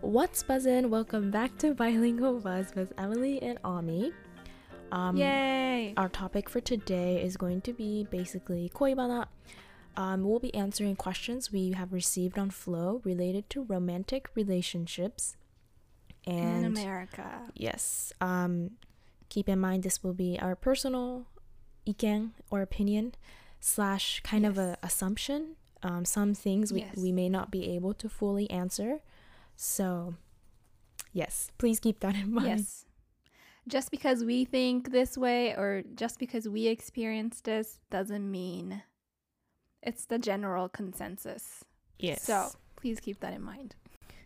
What's buzzin'? Welcome back to Bilingual Buzz with Emily and Ami. Um, Yay! Our topic for today is going to be basically koibana. Um, we'll be answering questions we have received on Flow related to romantic relationships. In America. Yes. Um, keep in mind this will be our personal iken or opinion slash kind of a assumption. Um, some things we, Yes. we may not be able to fully answer. So, yes, please keep that in mind. Yes. Just because we think this way or just because we experienced this doesn't mean it's the general consensus. Yes. So please keep that in mind.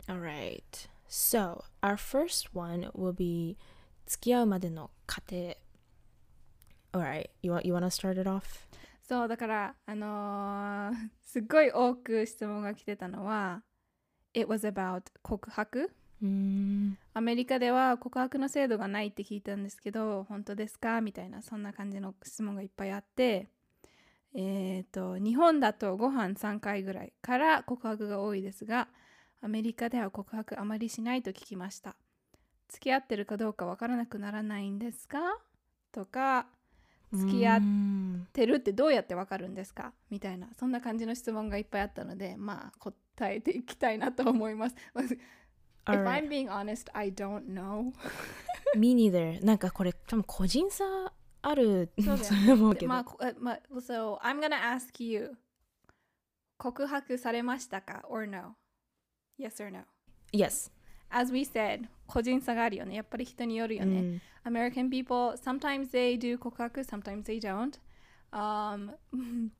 All right. So, our first one will be 付き合うまでの過程. All right. You want you want to start it off? そうだからあのーすっごい多く質問が来てたのは It was about 告白。うん。アメリカでは告白の制度がないって聞いたんですけど本当ですか？みたいなそんな感じの質問がいっぱいあってえっ、と日本だとご飯3回ぐらいから告白が多いですがアメリカでは告白あまりしないと聞きました。付き合ってるかどうかわからなくならないんですかとか付き合っうんてるってどうやってわかるんですか？みたいなそんな感じの質問がいっぱいあったのでまあ答えていきたいなと思います If. I'm being honest, I don't know. Me neither. なんかこれ多分個人差あると思うけど。まあ、まあ、so I'm gonna ask you 告白されましたか？Or no? Yes or no? yes. As we said 個人差があるよねやっぱり人によるよね、うん American people sometimes they do 告白 sometimes they don't um,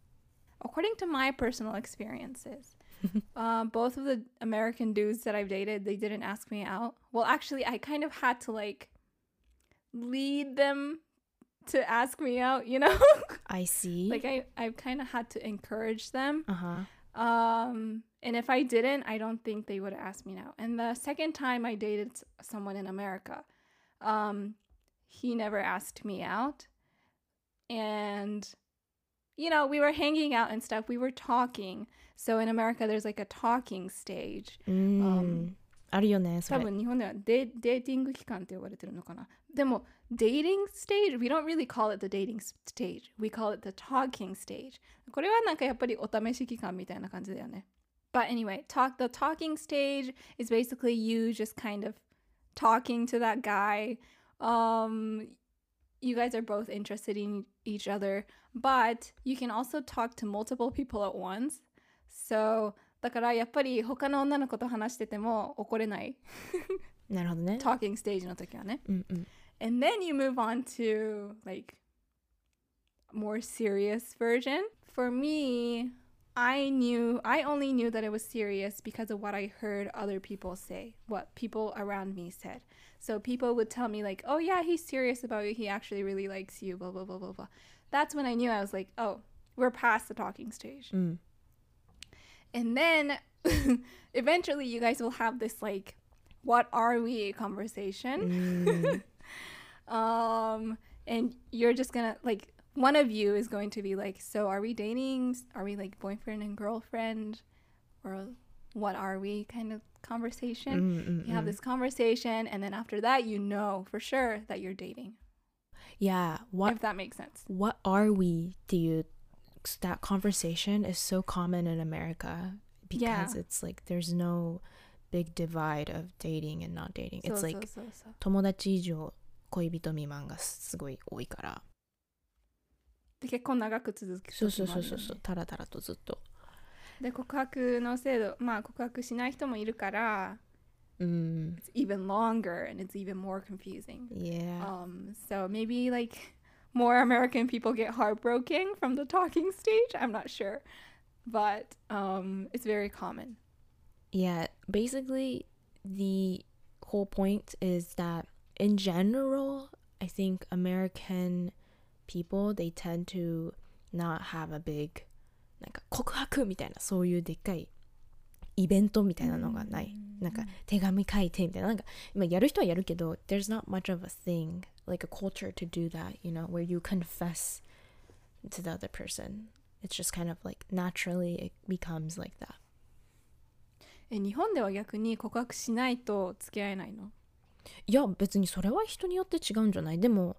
according to my personal experiences uh, both of the American dudes that I've dated they didn't ask me out well actually I kind of had to like lead them to ask me out you know I see. like I, I kind of had to encourage them あは um and if i didn't i don't think they would ask me now and the second time i dated s- someone in america um he never asked me out and you know we were hanging out and stuff we were talking so in america there's like a talking stage うん。あるよね、そ多れ。分日本ではデデーティング期間って呼ばれてるのかなでも dating stage we don't really call it the dating stage we call it the talking stage これはなんかやっぱりお試し期間みたいな感じだよね but anyway talk the talking stage is basically you just kind of talking to that guy um you guys are both interested in each other but you can also talk to multiple people at once so だからやっぱり他の女の子と話してても怒れないなるほどね。 talking stage の時はね。うんうん。 And then you move on to like more serious version. For me, I knew, I only knew that it was serious because of what I heard other people say, what people around me said. So people would tell me, like, oh, yeah, he's serious about you. He actually really likes you, blah, blah, blah, blah, blah. That's when I knew I was like, oh, we're past the talking stage. Mm. And then eventually you guys will have this, like, what are we conversation. Mm. um, and you're just gonna, like, one of you is going to be like so are we dating are we like boyfriend and girlfriend or what are we kind of うん conversation うん you have this conversation and then after that you know for sure that you're dating Yeah, what if that makes sense what are we っていう that conversation is so common in America because Yeah. it's like there's no big divide of dating and not dating. It's そう like そうそうそう友達以上恋人未満がすごい多いから。 で結構長く続くそうそう時もあるよねそうそうそう。たらたらとずっと。で告白の制度まあ告白しない人もいるからうん。 it's even longer and it's even more confusing Yeah. Um, so maybe like more American people get heartbroken from the talking stage. I'm not sure, but um, it's very common. Yeah, basically, the whole point is that in general, I think American people they tend to not have a big なんか告白みたいなそういうでっかいイベントみたいなのがない。なんか手紙書いてみたいな。なんか今やる人はやるけど、there's not much of a thing, like a culture to do that, you know, where you confess to the other person. It's just kind of like naturally it becomes like that. え日本では逆に告白しないと付き合えないのいや別にそれは人によって違うんじゃないでも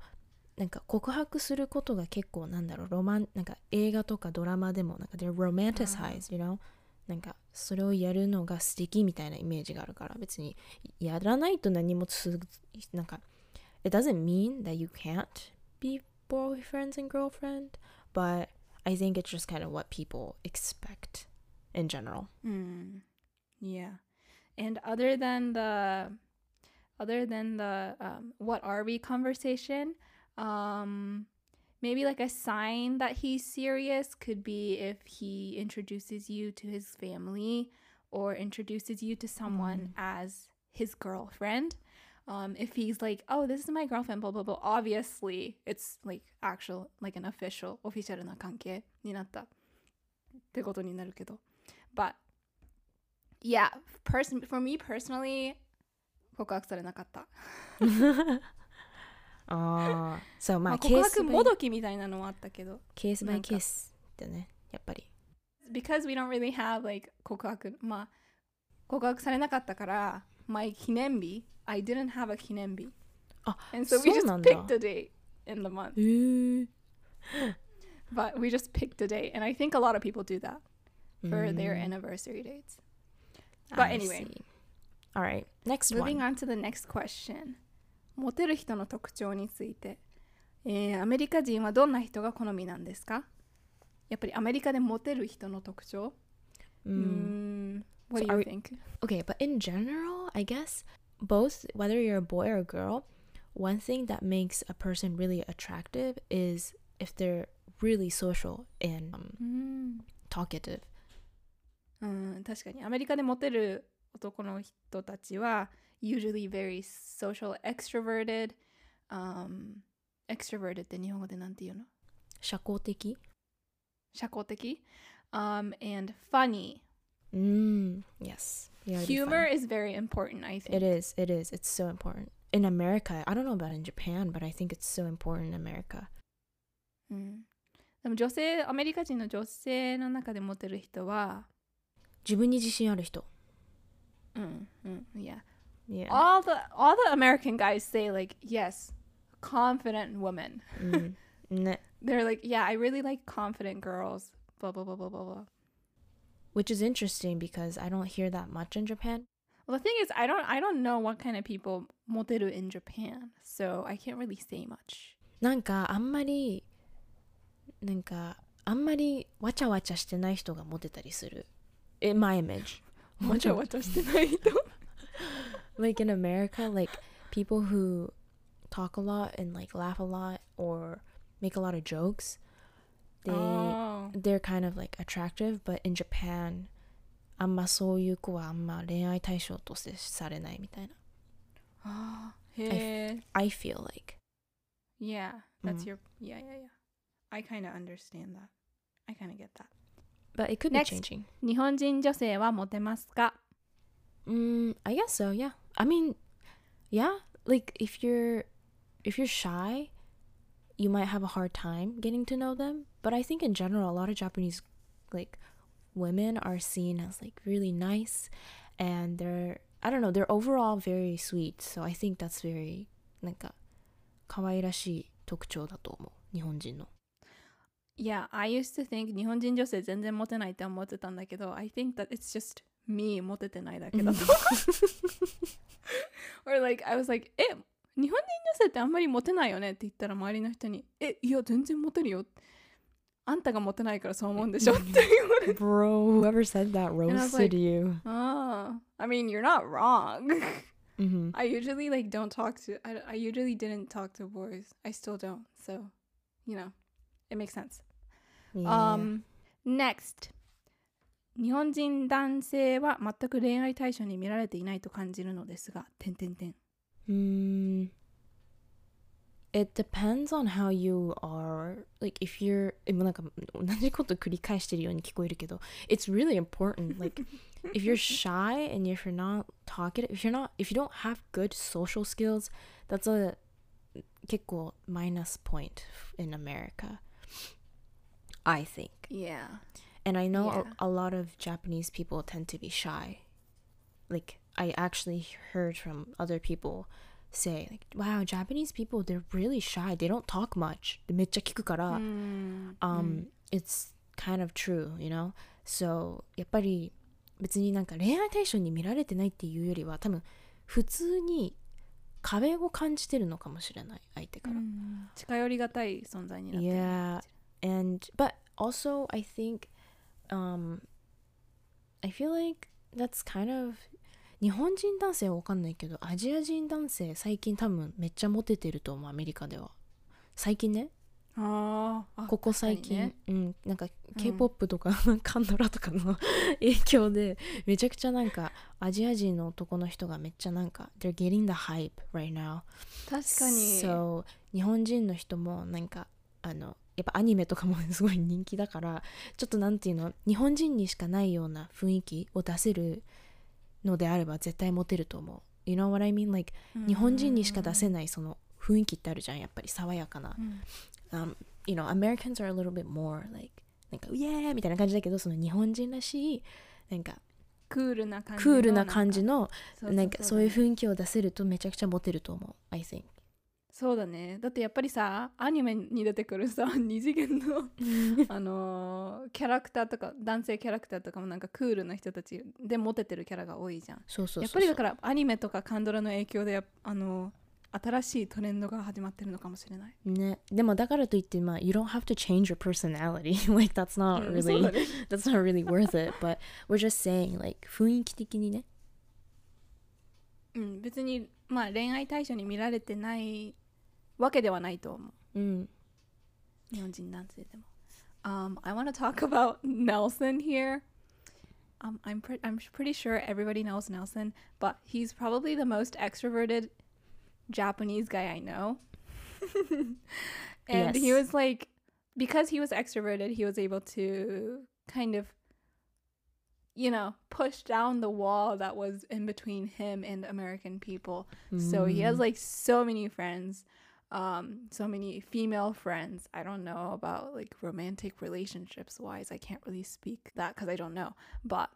なんか告白することが結構なんだろうロマンなんか映画とかドラマでもなんか they're romanticized you know なんかそれをやるのが素敵みたいなイメージがあるから別にやらないと何もつなんか it doesn't mean that you can't be boyfriends and girlfriend but I think it's just kind of what people expect in general うん。Yeah. And other than the other than the um, what are we conversation, um maybe like a sign that he's serious could be if he introduces you to his family or introduces you to someone as his girlfriend. Um, if he's like, oh, this is my girlfriend, blah blah blah. Obviously, it's like actual, like an official, official な関係になったってことになるけど。But yeah, person for me personally, 告白されなかった。 ああそうまあ、まあ、告白もどきみたいなのはあったけど。ケースバイケースだねやっぱり。Because we don't really have like 告白。まあ告白されなかったからまあ、記念日 I didn't have a 記念日あ so we just picked a date in the month. へえ but we just picked a date and I think a lot of people do that for their anniversary dates. But anyway. all right next moving one. on to the next question. モテる人の特徴について、えーアメリカ人はどんな人が好みなんですかやっぱりアメリカでモテる人の特徴 Mm. ん。What So do you we- think? Okay, but in general, I guess both whether you're a boy or a girl, one thing that makes a person really attractive is if they're really social and um, うーん talkative. うん、確かにアメリカでモテる男の人たちは usually very social extroverted、um, extroverted って日本語でなんて言うの社交的社交的、um, and funny Mm, yes. You gotta be humor funny. is very important I think It is. It is. It's so important. In America, I don't know about in Japan, but I think it's so important in America. うん、でも女性アメリカ人の女性の中でモテる人は自分に自信ある人。うんうん yeah Yeah. all the all the American guys say like yes confident woman うんね they're like yeah I really like confident girls blah blah blah blah blah blah Which is interesting because I don't hear that much in Japan. Well, the thing is, I don't, I don't know what kind of people moteru in Japan, so I can't really say much. なんかあんまりなんかあんまりわちゃわちゃしてない人がモテたりする。In my image. わちゃわちゃしてない人。 like in America, like people who talk a lot and like laugh a lot or make a lot of jokes, they Oh. they're kind of like attractive, but in Japan あんまそういう子はあんま恋愛対象としてされないみたいな。あーへえ。 I feel like. Yeah, that's Mm. your, yeah, yeah, yeah. I kind of understand that. I kind of get that. But it could Next. be changing. 日本人女性はモテますか Mm, I guess so. Yeah. I mean, yeah. Like if you're if you're shy, you might have a hard time getting to know them. But I think in general, a lot of Japanese like women are seen as like really nice, and they're I don't know they're overall very sweet. So I think that's very なんか可愛らしい特徴だと思う日本人の。 Yeah, I used to think 日本人女性全然モテないって思ってたんだけど I think that it's just me モテてないだけだと Or like I was like え日本人女性ってあんまりモテないよねって言ったら周りの人にえいや全然モテるよあんたがモテないからそう思うんでしょって言われて Bro, whoever said that I was roasted like- you. ああ I mean you're not wrong hmm I usually like don't talk to I, I usually didn't talk to boys I still don't so you know it makes sense Yeah. Um, next 日本人男性は全く恋愛対象に見られていないと感じるのですが、点点点。Mm, it depends on how you are. Like if you're えもうなんか同じこと繰り返してるように聞こえるけど It's really important. Like if you're shy and if you're not talkative, if you're not if you don't have good social skills, that's a 結構 minus point in America. I think. Yeah. And I know Yeah. a, a lot of Japanese people tend to be shy like I actually heard from other people say like wow Japanese people they're really shy they don't talk much めっちゃ聞くから、うん、 um it's kind of true you know so やっぱり別になんか恋愛対象に見られてないっていうよりは多分普通に壁を感じてるのかもしれない相手から、うん近寄りがたい存在になってる Yeah, and but also I think um I feel like that's kind of 日本人男性はわかんないけどアジア人男性最近多分めっちゃモテてると思うアメリカでは。最近ね。あーあここ最近、ね。うん。なんかん。K-POP とか、カンドラとかの影響でめちゃくちゃなんかアジア人の男の人がめっちゃなんか they're getting the hype right now. 確かに。So 日本人の人もなんかあのやっぱアニメとかもすごい人気だからちょっとなんていうの日本人にしかないような雰囲気を出せるのであれば絶対モテると思う。You know what I mean? Like 日本人にしか出せないその雰囲気ってあるじゃんやっぱり爽やかな。うん。Um, you know, Americans are a little bit more like なんか、イエーイみたいな感じだけど、その日本人らしい、なんか、クールな感じクールな感じのなんか、そういう雰囲気を出せるとめちゃくちゃモテると思う、I think。そうだねだってやっぱりさアニメに出てくるさ 二次元のあのーキャラクターとか男性キャラクターとかもなんかクールな人たちでモテてるキャラが多いじゃんそうそうそうそう。やっぱりだからアニメとかカンドラの影響でやっあの新しいトレンドが始まってるのかもしれない。ね、でもだからといって、まあ、you don't have to change your personality. like, that's not うんそうだ really, ね that's not really worth it. But we're just saying, like, 雰囲気的にね。うん、別にまあ恋愛対象に見られてない わけではないと思う。うん。日本人男性でも。Um, I want to talk about Nelson here. Um, I'm, pre- I'm pretty sure everybody knows Nelson, but he's probably the most extroverted Japanese guy I know. and he Yes. was like, because he was extroverted, he was able to kind of, you know, push down the wall that was in between him and American people. So he has like so many friends, um, so many female friends. I don't know about like romantic relationships wise. I can't really speak that because I don't know. But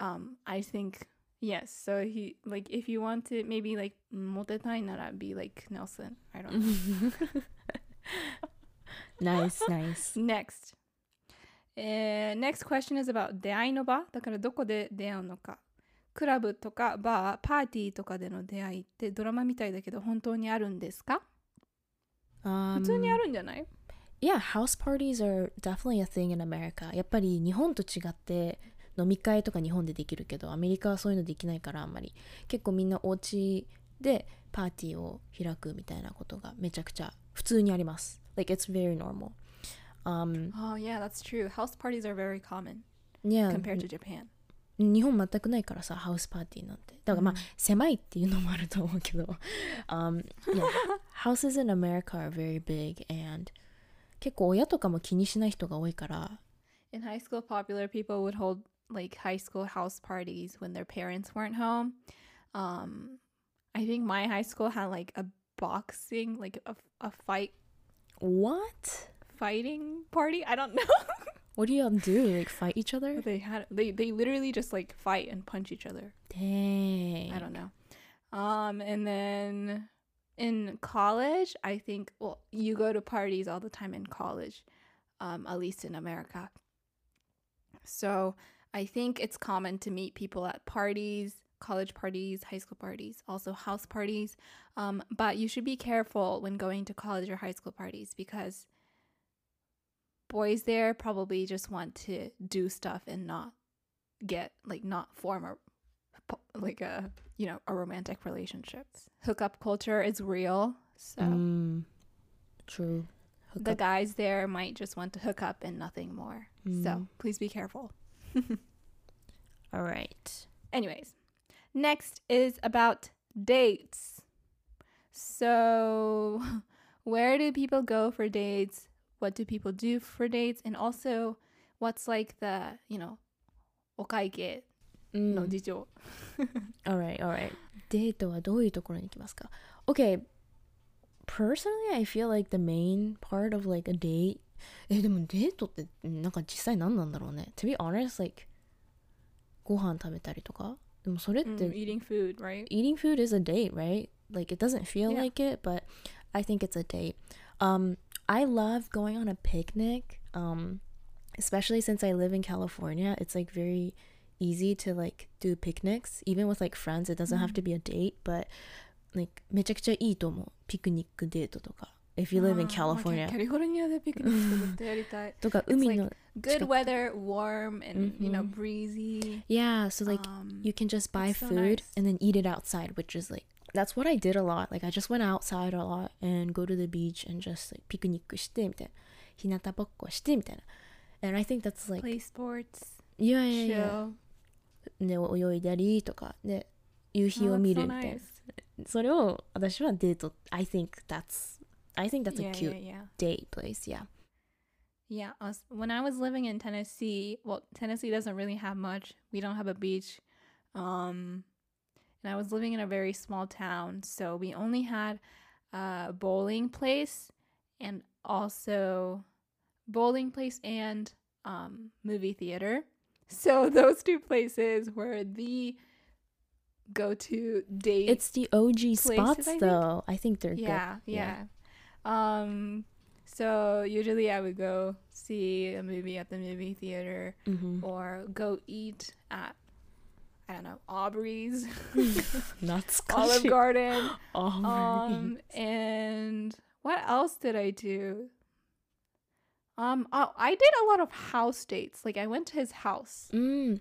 um, I think yes. So he like if you want to maybe like motetai nara be like Nelson. I don't know. nice, nice. Next. Uh, next question is about 出会いの場だからどこで出会うのか。クラブとかバー、パーティーとかでの出会いってドラマみたいだけど本当にあるんですか Um, 普通にあるんじゃない Yeah, house parties are definitely a thing in America. やっぱり日本と違って飲み会とか日本でできるけど、アメリカはそういうのできないからあんまり。結構みんなお家でパーティーを開くみたいなことがめちゃくちゃ普通にあります。Like it's very normal. Um, Oh, yeah, that's true. House parties are very common yeah, compared to Japan. 日本全くないからさ、ハウスパーティーなんて。だからまあ、狭いっていうのもあると思うけど。um, yeah, houses in America are very big and 結構親とかも気にしない人が多いから、 In high school, popular people would hold like high school house parties when their parents weren't home. Um, I think my high school had like a boxing, like a, a fight What? fighting party. I don't know. What do y'all do? Like fight each other? they had they they literally just like fight and punch each other. Dang. I don't know. Um, and then in college, I think well, you go to parties all the time in college, um, at least in America. So I think it's common to meet people at parties, college parties, high school parties, also house parties. Um, but you should be careful when going to college or high school parties because boys there probably just want to do stuff and not get like not form a like a you know a romantic relationship. Hookup culture is real, so Mm, true. Hook the up. guys there might just want to hook up and nothing more. So Mm. please be careful. All right. Anyways, next is about dates. So, where do people go for dates? What do people do for dates? And also, what's like the, you know, お会計の Mm. 事情。 Alright, alright. デートはどういうところに行きますか Okay. Personally, I feel like the main part of like a date え、でもデートってなんか実際何なんだろうね To be honest, like ご飯食べたりとか でもそれって、 Mm, eating food, right? eating food is a date, right? Like it doesn't feel Yeah. like it, but I think it's a date. Um, I love going on a picnic. Um, especially since I live in California, it's like very easy to like do picnics, even with like friends. It doesn't have to be a date, but like めちゃくちゃいいと思う。ピクニックデートとか。If you live in あーまあ California. カリフォルニアでピクニックずっとやりたい。とか It's 海の Good weather, warm, and you know Mhm. breezy. Yeah, so like Um, you can just buy it's so food nice. and then eat it outside, which is like that's what I did a lot. Like I just went outside a lot and go to the beach and just like ピクニックしてみたいな。日向ぼっこしてみたいな。And I think that's like play sports, yeah yeah yeah. chill. で泳いだりとかで夕日 Oh, を that's 見 so るみたいな。 nice. それを私はデート I think that's I think that's a yeah, cute yeah, yeah. date place. Yeah. Yeah, us, when I was living in Tennessee, well, Tennessee doesn't really have much. We don't have a beach. Um, and I was living in a very small town, so we only had a bowling place and also bowling place and um, movie theater. So those two places were the go-to date. It's the OG spots I though. I think they're yeah, good. yeah. Um, so usually I would go see a movie at the movie theater hmm or go eat at I don't know Aubrey's, Not Olive Garden. Um, and what else did I do? Um, oh, I did a lot of house dates. Like I went to his house Mm,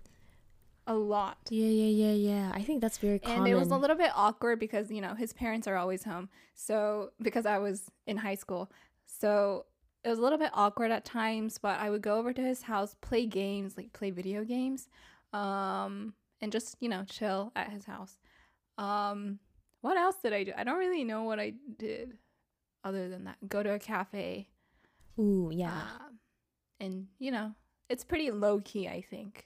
a lot. yeah, yeah, yeah, yeah. I think that's very common. And it was a little bit awkward because, you know, his parents are always home. So, because I was in high school. So, it was a little bit awkward at times, but I would go over to his house, play games, like play video games, um, and just, you know, chill at his house. Um, what else did I do? I don't really know what I did other than that. Go to a cafe. Ooh, yeah. Um, and, you know, it's pretty low key, I think.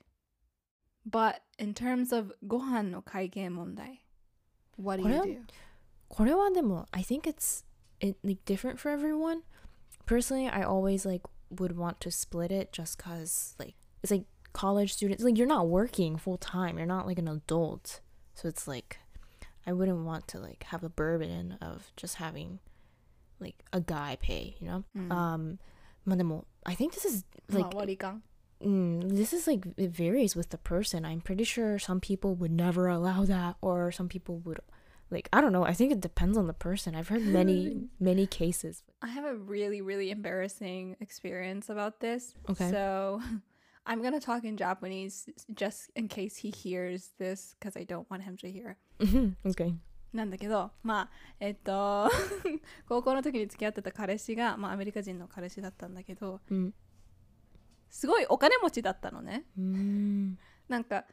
But in terms of ご飯の会計問題, what do これ you は do? これはでも I think it's it like different for everyone. Personally, I always like would want to split it just cuz like it's like college students like you're not working full time you're not like an adult. So it's like i wouldn't want to like have a burden of just having like a guy pay you know? Mm. um i think this is like mm, this is like it varies with the person. I'm pretty sure some people would never allow that or some people would like i don't know i think it depends on the person. I've heard many many cases. I have a really really embarrassing experience about this. Okay. So I'm going to talk in Japanese just in case he hears this because I don't want him to hear. okay. なんだけど、まあ、えっと、高校の時に付き合ってた彼氏が、まあ、アメリカ人の彼氏だったんだけど、うんすごいお金持ちだったのね。Mm. なんか、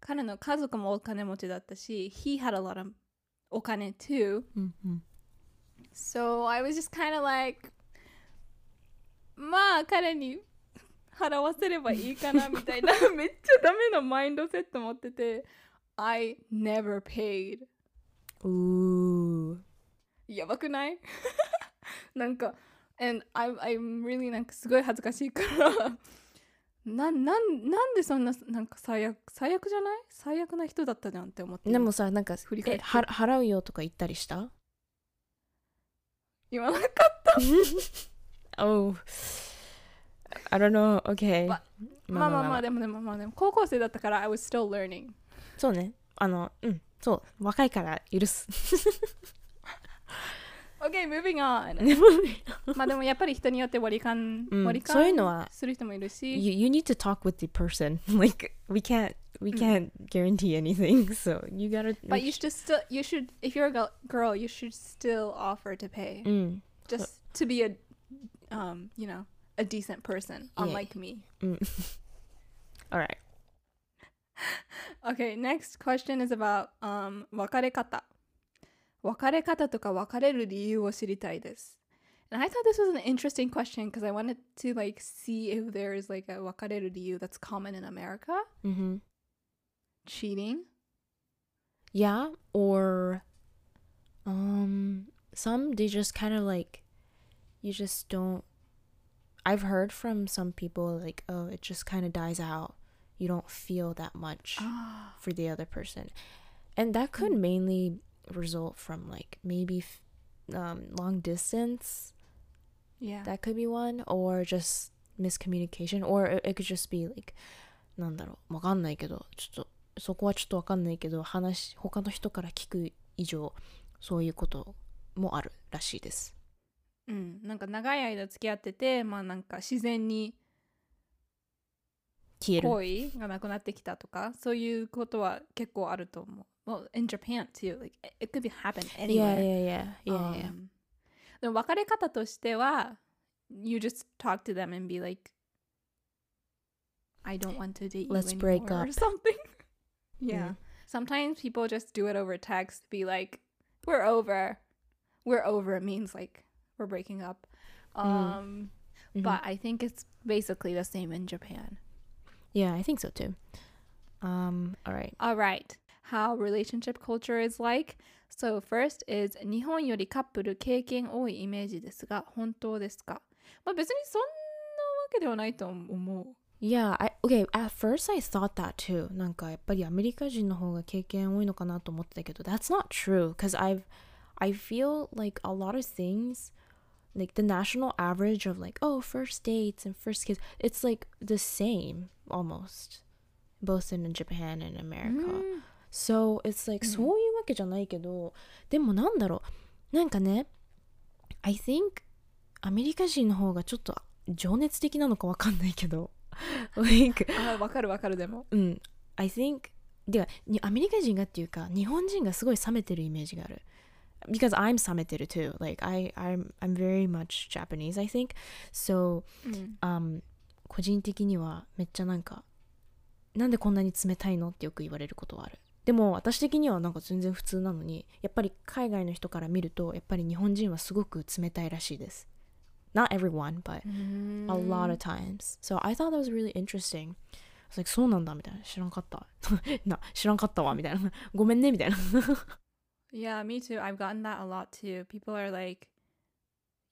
彼の家族もお金持ちだったし、he had a lot of お金 too. Mm-hmm. So I was just kind of like, まあ彼に払わせればいいかなみたいな。めっちゃダメなマインドセット持ってて。I never paid. Ooh. やばくない？なんか and I, I'm really なんかすごい恥ずかしいから。ななんなんでそんななんか最悪最悪じゃない？最悪な人だったじゃんって思って。でもさなんか振り返って。払うよとか言ったりした？言わなかった。Oh. I don't know. Okay. ままあまあまあでもでもまあでも高校生だったから I was still learning そうね。あの、うん。そう。若いから許す。 OK moving on まあでもやっぱり人によって割り勘、うん割り勘そういうのはする人もいるし you, you need to talk with the person. Like we can't we can't guarantee anything. So you gotta but you should still you should if you're a gal- girl you should still offer to pay うん。 just to be a um you know a decent person Yeah. unlike me Alright. okay next question is about um 別れ方別れ方とか別れる理由を知りたいです And I thought this was an interesting question because I wanted to like see if there is like a 別れる理由 that's common in America Mm-hmm. cheating Yeah, or um some they just kind of like you just don't I've heard from some people like oh it just kind of dies out. you don't feel that much Ah. for the other person and that could Mm. mainly result from like maybe f- um, long distance Yeah. that could be one or just miscommunication or it, it could just be like なんだろうわかんないけどちょっとそこはちょっとわかんないけど話他の人から聞く以上そういうこともあるらしいです うん、なんか長い間付き合ってて、まあなんか自然に消える恋がなくなってきたとか、そういうことは結構あると思う。Well, in Japan too, like it- it could be happen Yeah, anywhere. yeah, yeah, yeah, yeah. Um, でも別れ方としては、you just talk to them and be like, I don't want to date you Let's anymore break or up. something. yeah. Mm. Sometimes people just do it over text, be like, we're over. We're over means like we're breaking up. Um, Mhm. But I think it's basically the same in Japan. yeah, I think so too. Um, all right. All right. How relationship culture is like. So first is 日本よりカップル経験多いイメージですが本当ですかまあ別にそんなわけではないと思う。 Yeah, I okay, at first I thought that too. なんかやっぱりアメリカ人の方が経験多いのかなと思ってたけど that's not true because I've I feel like a lot of things like the national average of like oh first dates and first kiss it's like the same almost both in Japan and America. So it's like、うんそういうわけじゃないけどでもなんだろうなんかね I think アメリカ人の方がちょっと情熱的なのかわかんないけど like あわかるわかるでも。うん I think ではにアメリカ人がっていうか日本人がすごい冷めてるイメージがある because I'm 冷めてる too. Like I I'm I'm very much Japanese I think. So うん。um 個人的にはめっちゃなんかなんでこんなに冷たいの？ってよく言われることはある。でも私的にはなんか全然普通なのにやっぱり海外の人から見るとやっぱり日本人はすごく冷たいらしいです。Not everyone but a lot of times. So I thought that was really interesting. I was like そうなんだみたいな。知らんかった。な知らんかったわみたいな。ごめんねみたいな Yeah, me too. I've gotten that a lot too. People are like,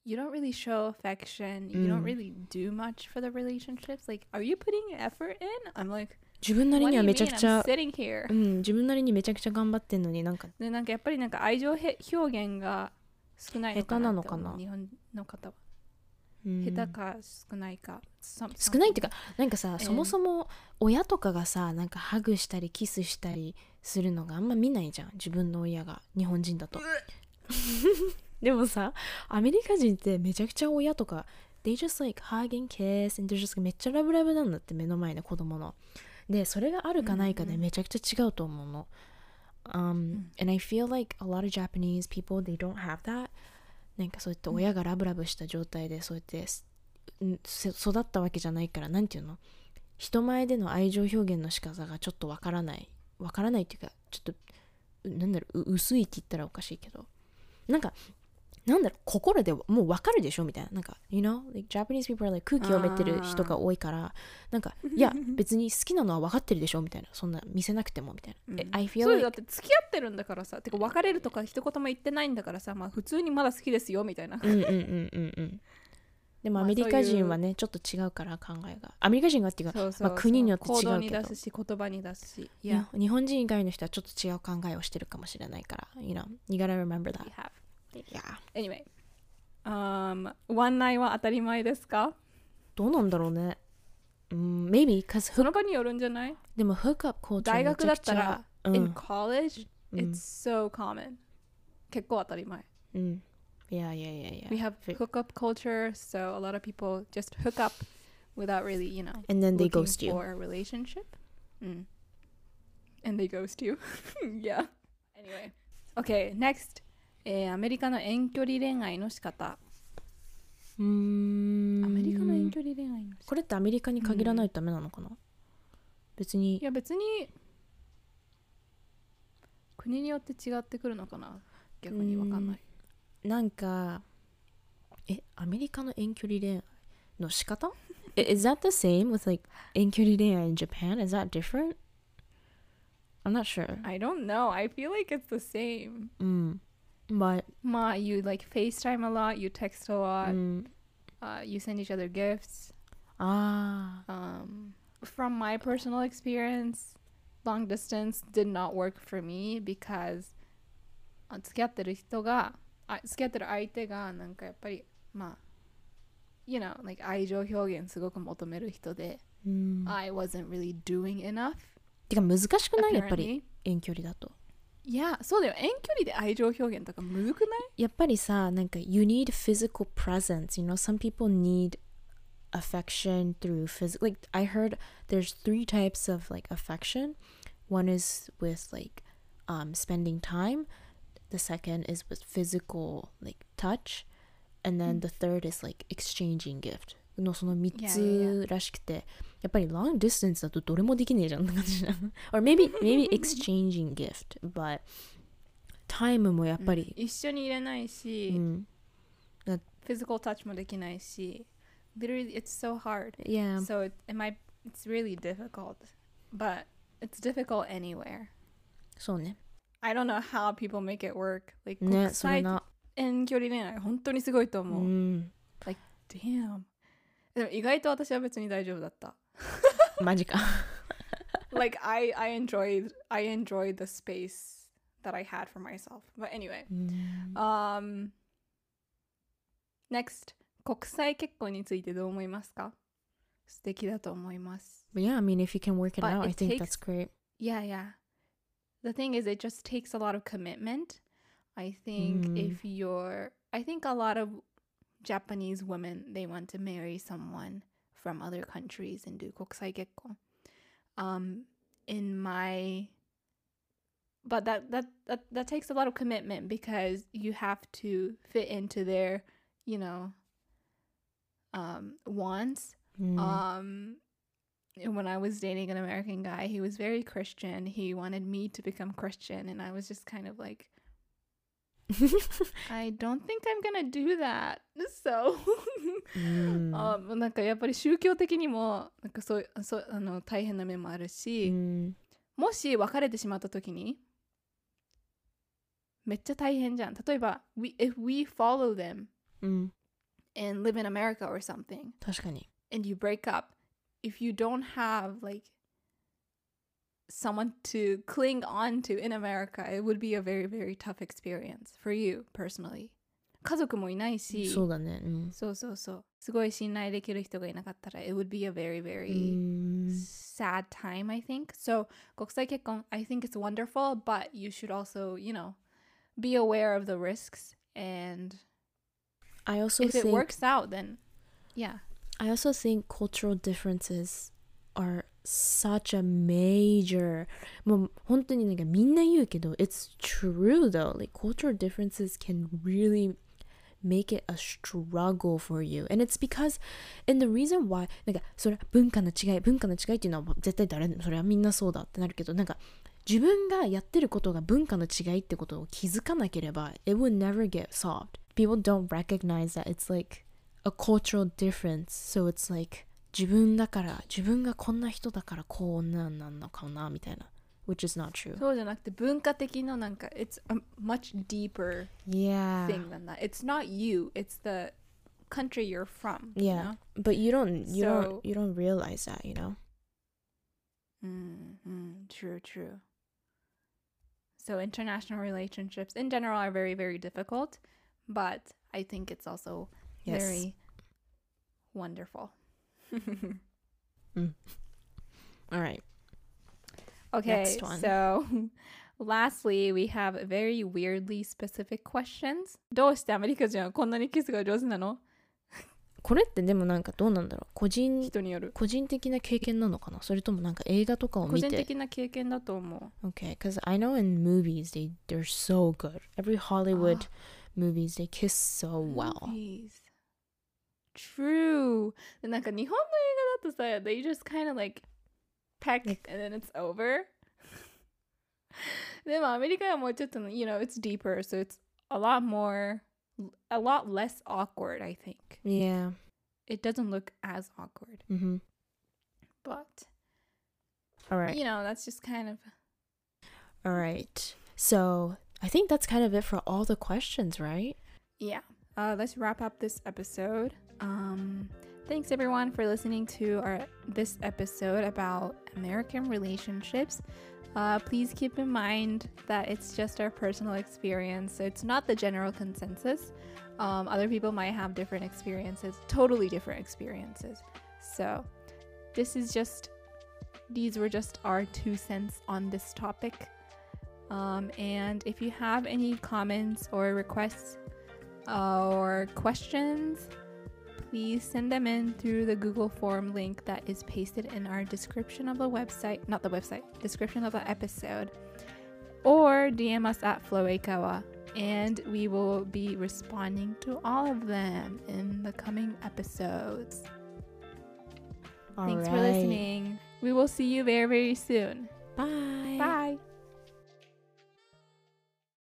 you don't really show affection. You don't Mm. really do much for the relationships. Like, are you putting effort in? I'm like, 自分なり what に do は you めちゃ mean? くち I'm ゃ sitting here. うん自分なりにめちゃくちゃ頑張ってんのになんかでなんかやっぱりなんか愛情へ表現が少ないのかなって思う下手なのかな日本の方は、うん 下手か少ないか。少少ないっていうかなんかさ、えー。そもそも親とかがさなんかハグしたりキスしたりするのがあんま見ないじゃん。自分の親が日本人だと。でもさアメリカ人ってめちゃくちゃ親とか they just like hug and kiss and they're just めっちゃラブラブなんだって目の前で子供の。でそれがあるかないかでうんうんめちゃくちゃ違うと思うの、um, and I feel like a lot of Japanese people they don't have that なんかそうやって親がラブラブした状態でそうやって育ったわけじゃないからなんていうの？人前での愛情表現の仕方がちょっとわからない。わからないっていうかちょっとうなんだろうう薄いって言ったらおかしいけど。なんかなんだろう心でもうわかるでしょ？みたいな。なんか you know? Like Japanese people are like 空気読めてる人が多いから。なんかいや 別に好きなのは分かってるでしょ？みたいな。そんな見せなくてもみたいな、うん。I そ feel うだ like って付き合ってるんだからさ。てか別れるとか一言も言ってないんだからさ。まあ普通にまだ好きですよみたいな、うんうんうんうんうん。でもまあアメリカ人はねちょっと違うから考えが。アメリカ人がっていうかまあ国によって違うけど。行動に出すし言葉に出すし。いいや。や日本人以外の人はちょっと違う考えをしてるかもしれないから。You know? You gotta remember that yeah anyway um ワンナイは当たり前ですかどうなんだろうねうん maybe cause その場によるんじゃないでも hookup culture 大学だったらめち in ゃくちゃ college うん it's so common 結構当たり前うん、うん、yeah yeah yeah yeah we have Fi- hookup culture so a lot of people just hook up without really you know and then they looking ghost you for a relationship mm. and they ghost you yeah anyway okay next えーアメリカの遠距離恋愛の仕方。うーん。アメリカの遠距離恋愛の仕方。これってアメリカに限らないとダメなのかな、別に。いや別に国によって違ってくるのかな？逆にわかんない。なんかえアメリカの遠距離恋愛の仕方？Is that the same with like 遠距離恋愛 in Japan? Is that different? I'm not sure. I don't know. I feel like it's the same. うん。But, まあ you like FaceTime a lot you text a lot、うん、 uh, you send each other gifts ああ、 um from my personal experience, long distance did not work for me because あ付き合ってる人があ付き合ってる相手がなんかやっぱりまあ you know like 愛情表現すごく求める人で、うん I wasn't really doing enough てか難しくないやっぱり apparently 遠距離だと いやそうだよ遠距離で愛情表現とかむずくないやっぱりさなんか you need physical presence you know some people need affection through physical like I heard there's three types of like affection one is with like um spending time the second is with physical like touch and then the third is like exchanging gift のその3 Yeah, つらしくてやっぱり long distance だとどれもできねえじゃんって感じじゃん or maybe maybe exchanging gift but time もやっぱり、一緒にいれないし、うん、physical touch もできないし literally it's so hard Yeah. so it, it might it's really difficult but it's difficult anywhere そうね。I don't know how people make it work like ね、国際それな。遠距離恋愛本当にすごいとう思う、ん。damn でも意外と私は別に大丈夫だったマジか。 like I I enjoyed I enjoyed the space that I had for myself but anyway うん。 um next 国際結婚についてどう思いますか素敵だと思います But yeah, I mean, if you can work it But out, I it think takes- that's great. Yeah, yeah. The thing is, it just takes a lot of commitment. I think Mm. if you're, I think a lot of Japanese women they want to marry someone from other countries and do kokusai. Um, in my, but that that that that takes a lot of commitment because you have to fit into their, you know, um, wants うん。um and when I was dating an American guy, he was very Christian. He wanted me to become Christian and I was just kind of like I don't think I'm gonna do that. So うん。あなんかやっぱり宗教的にもなんかそうそうあの大変な面もあるうし、ん。もし別れてしまった時にめっちゃ大変じゃん。例えば、we, if we follow them うん。and live in America or something, 確かに。and you break up, if you don't have like someone to cling on to in America, it would be a very, very tough experience for you personally. 家族もいないし、そうだね。うん。そうそうそう。すごい信頼できる人がいなかったら、it would be a very, う very ん sad time, I think. So, 国際結婚, I think it's wonderful, but you should also, you know, be aware of the risks. And I also if it think works out, then yeah. I also think cultural differences are such a major もう本当になんかみんな言うけど it's true though like cultural differences can really make it a struggle for you and it's because and the reason why なんかそれ文化の違い文化の違いっていうのは絶対誰でもそれはみんなそうだってなるけどなんか自分がやってることが文化の違いってことを気づかなければ it would never get solved people don't recognize that it's like a cultural difference so it's like 自分だから自分がこんな人だからこんなんなんのかなみたいな which is not true そうじゃなくて文化的ななんか it's a much deeper yeah thing than that. It's not you, it's the country you're from. you yeah but you don't you So- don't you don't realize that you know know? Mm, mm, true, true. So international relationships in general are very, very difficult, but I think it's also yes very wonderful. all right Okay, Next one. so lastly, we have very weirdly specific questions. どうしてアメリカ人はこんなにキスが上手なのこれってでもなんかどうなんだろう個人人による。個人的な経験なのかなそれともなんか映画とかを個人見て的な経験だと思う。 Okay, because I know in movies they they're so good. Every Hollywood movies they kiss so well. Movies. True. でなんか日本の映画だとさ、they just kind of like peck Like- and then it's over. でもアメリカはもうちょっと、you know, it's deeper, so it's a lot more, a lot less awkward, I think. Yeah. It doesn't look as awkward, Mm-hmm. but All right. you know, that's just kind of All right. So I think that's kind of it for all the questions, right? Yeah. Uh, let's wrap up this episode. Um, Thanks everyone for listening to our this episode about American relationships. Uh, please keep in mind that it's just our personal experience, so it's not the general consensus. Um, other people might have different experiences, totally different experiences. So, this is just, these were just our two cents on this topic. Um, and if you have any comments or requests or questions, please send them in through the Google form link that is pasted in our description of the website, not the website, description of the episode, or DM us at Floekawa, and we will be responding to all of them in the coming episodes. All Thanks for listening. We will see you very, very soon. Bye. Bye.